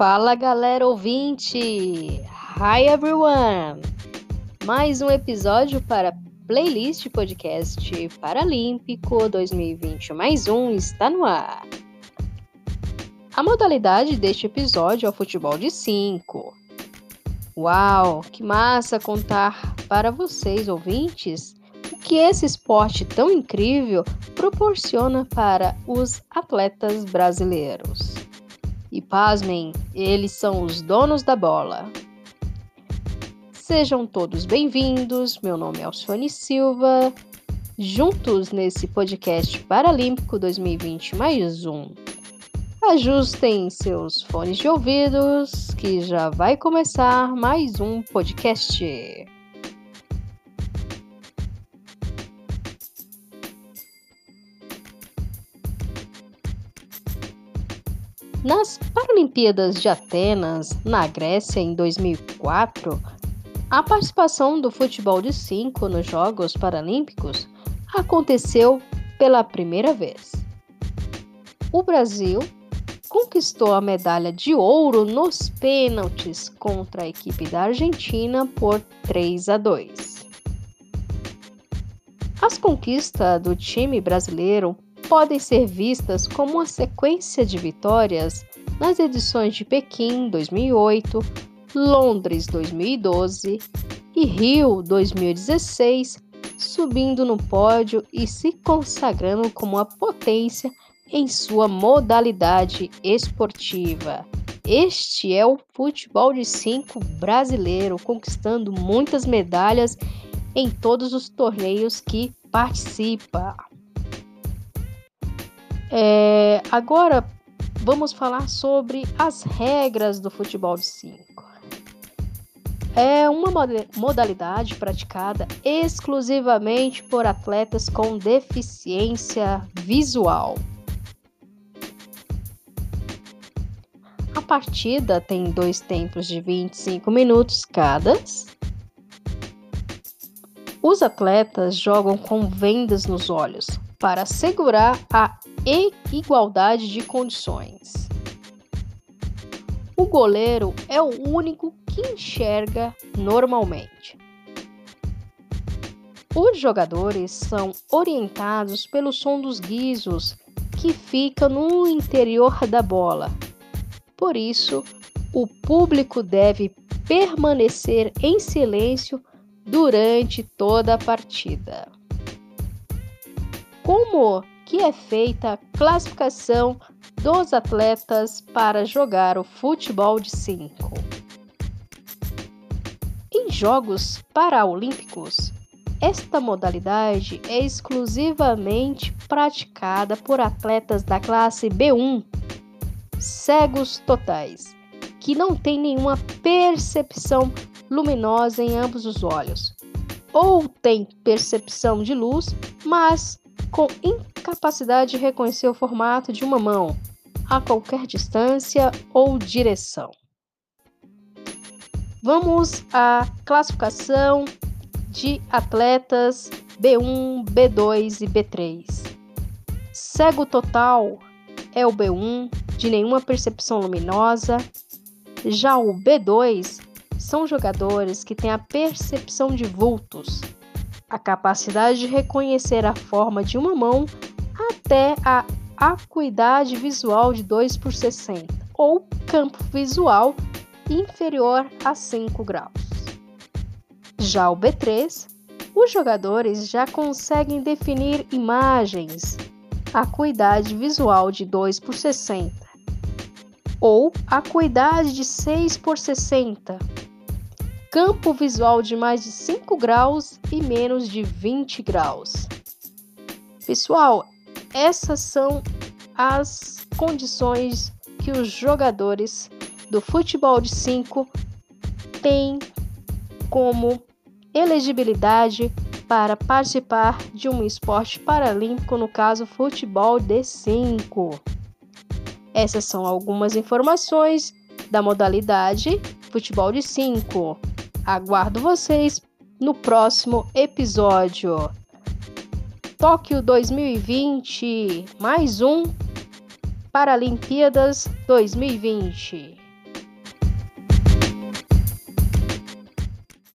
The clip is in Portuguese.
Fala galera ouvinte! Hi everyone! Mais um episódio para Playlist Podcast Paralímpico 2020 mais um está no ar. A modalidade deste episódio é o futebol de 5. Uau, que massa contar para vocês ouvintes o que esse esporte tão incrível proporciona para os atletas brasileiros. E pasmem, eles são os donos da bola. Sejam todos bem-vindos. Meu nome é Alcione Silva. Juntos nesse podcast Paralímpico 2020 mais um. Ajustem seus fones de ouvidos, que já vai começar mais um podcast. Nas Paralimpíadas de Atenas, na Grécia, em 2004, a participação do futebol de 5 nos Jogos Paralímpicos aconteceu pela primeira vez. O Brasil conquistou a medalha de ouro nos pênaltis contra a equipe da Argentina por 3 a 2. As conquistas do time brasileiro podem ser vistas como uma sequência de vitórias nas edições de Pequim 2008, Londres 2012 e Rio 2016, subindo no pódio e se consagrando como uma potência em sua modalidade esportiva. Este é o futebol de cinco brasileiro, conquistando muitas medalhas em todos os torneios que participa. É, agora vamos falar sobre as regras do futebol de 5. É uma modalidade praticada exclusivamente por atletas com deficiência visual. A partida tem dois tempos de 25 minutos cada. Os atletas jogam com vendas nos olhos para assegurar a igualdade de condições. O goleiro é o único que enxerga normalmente. Os jogadores são orientados pelo som dos guizos que fica no interior da bola. Por isso, o público deve permanecer em silêncio durante toda a partida. Como que é feita a classificação dos atletas para jogar o futebol de 5. Em Jogos Paralímpicos, esta modalidade é exclusivamente praticada por atletas da classe B1, cegos totais, que não têm nenhuma percepção luminosa em ambos os olhos, ou têm percepção de luz, mas com incapacidade de reconhecer o formato de uma mão a qualquer distância ou direção. Vamos à classificação de atletas B1, B2 e B3. Cego total é o B1, de nenhuma percepção luminosa. Já o B2 são jogadores que têm a percepção de vultos, a capacidade de reconhecer a forma de uma mão até a acuidade visual de 2 por 60 ou campo visual inferior a 5 graus. Já o B3, os jogadores já conseguem definir imagens, acuidade visual de 2 por 60 ou acuidade de 6 por 60 campo visual de mais de 5 graus e menos de 20 graus. Pessoal, essas são as condições que os jogadores do futebol de 5 têm como elegibilidade para participar de um esporte paralímpico, no caso, futebol de 5. Essas são algumas informações da modalidade futebol de 5. Aguardo vocês no próximo episódio. Tóquio 2020, mais um Paralimpíadas 2020.